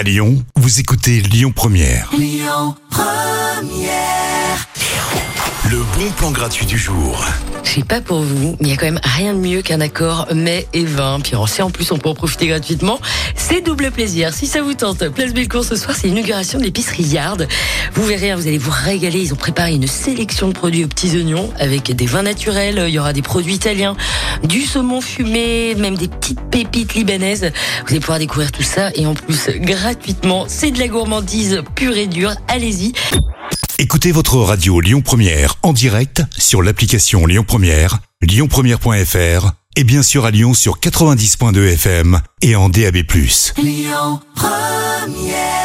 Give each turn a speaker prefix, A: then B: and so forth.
A: À Lyon, vous écoutez Lyon Première. Le bon plan gratuit du jour.
B: Je sais pas pour vous, mais il y a quand même rien de mieux qu'un accord mai et vin. Puis on sait en plus on peut en profiter gratuitement. C'est double plaisir. Si ça vous tente, Place Bellecour ce soir, c'est l'inauguration de l'épicerie Yard. Vous verrez, hein, vous allez vous régaler. Ils ont préparé une sélection de produits aux petits oignons avec des vins naturels. Il y aura des produits italiens, du saumon fumé, même des petites pépites libanaises. Vous allez pouvoir découvrir tout ça et en plus gratuitement. C'est de la gourmandise pure et dure. Allez-y.
A: Écoutez votre radio Lyon Première en direct sur l'application Lyon Première, lyonpremière.fr et bien sûr à Lyon sur 90.2 FM et en DAB+.
C: Lyon Première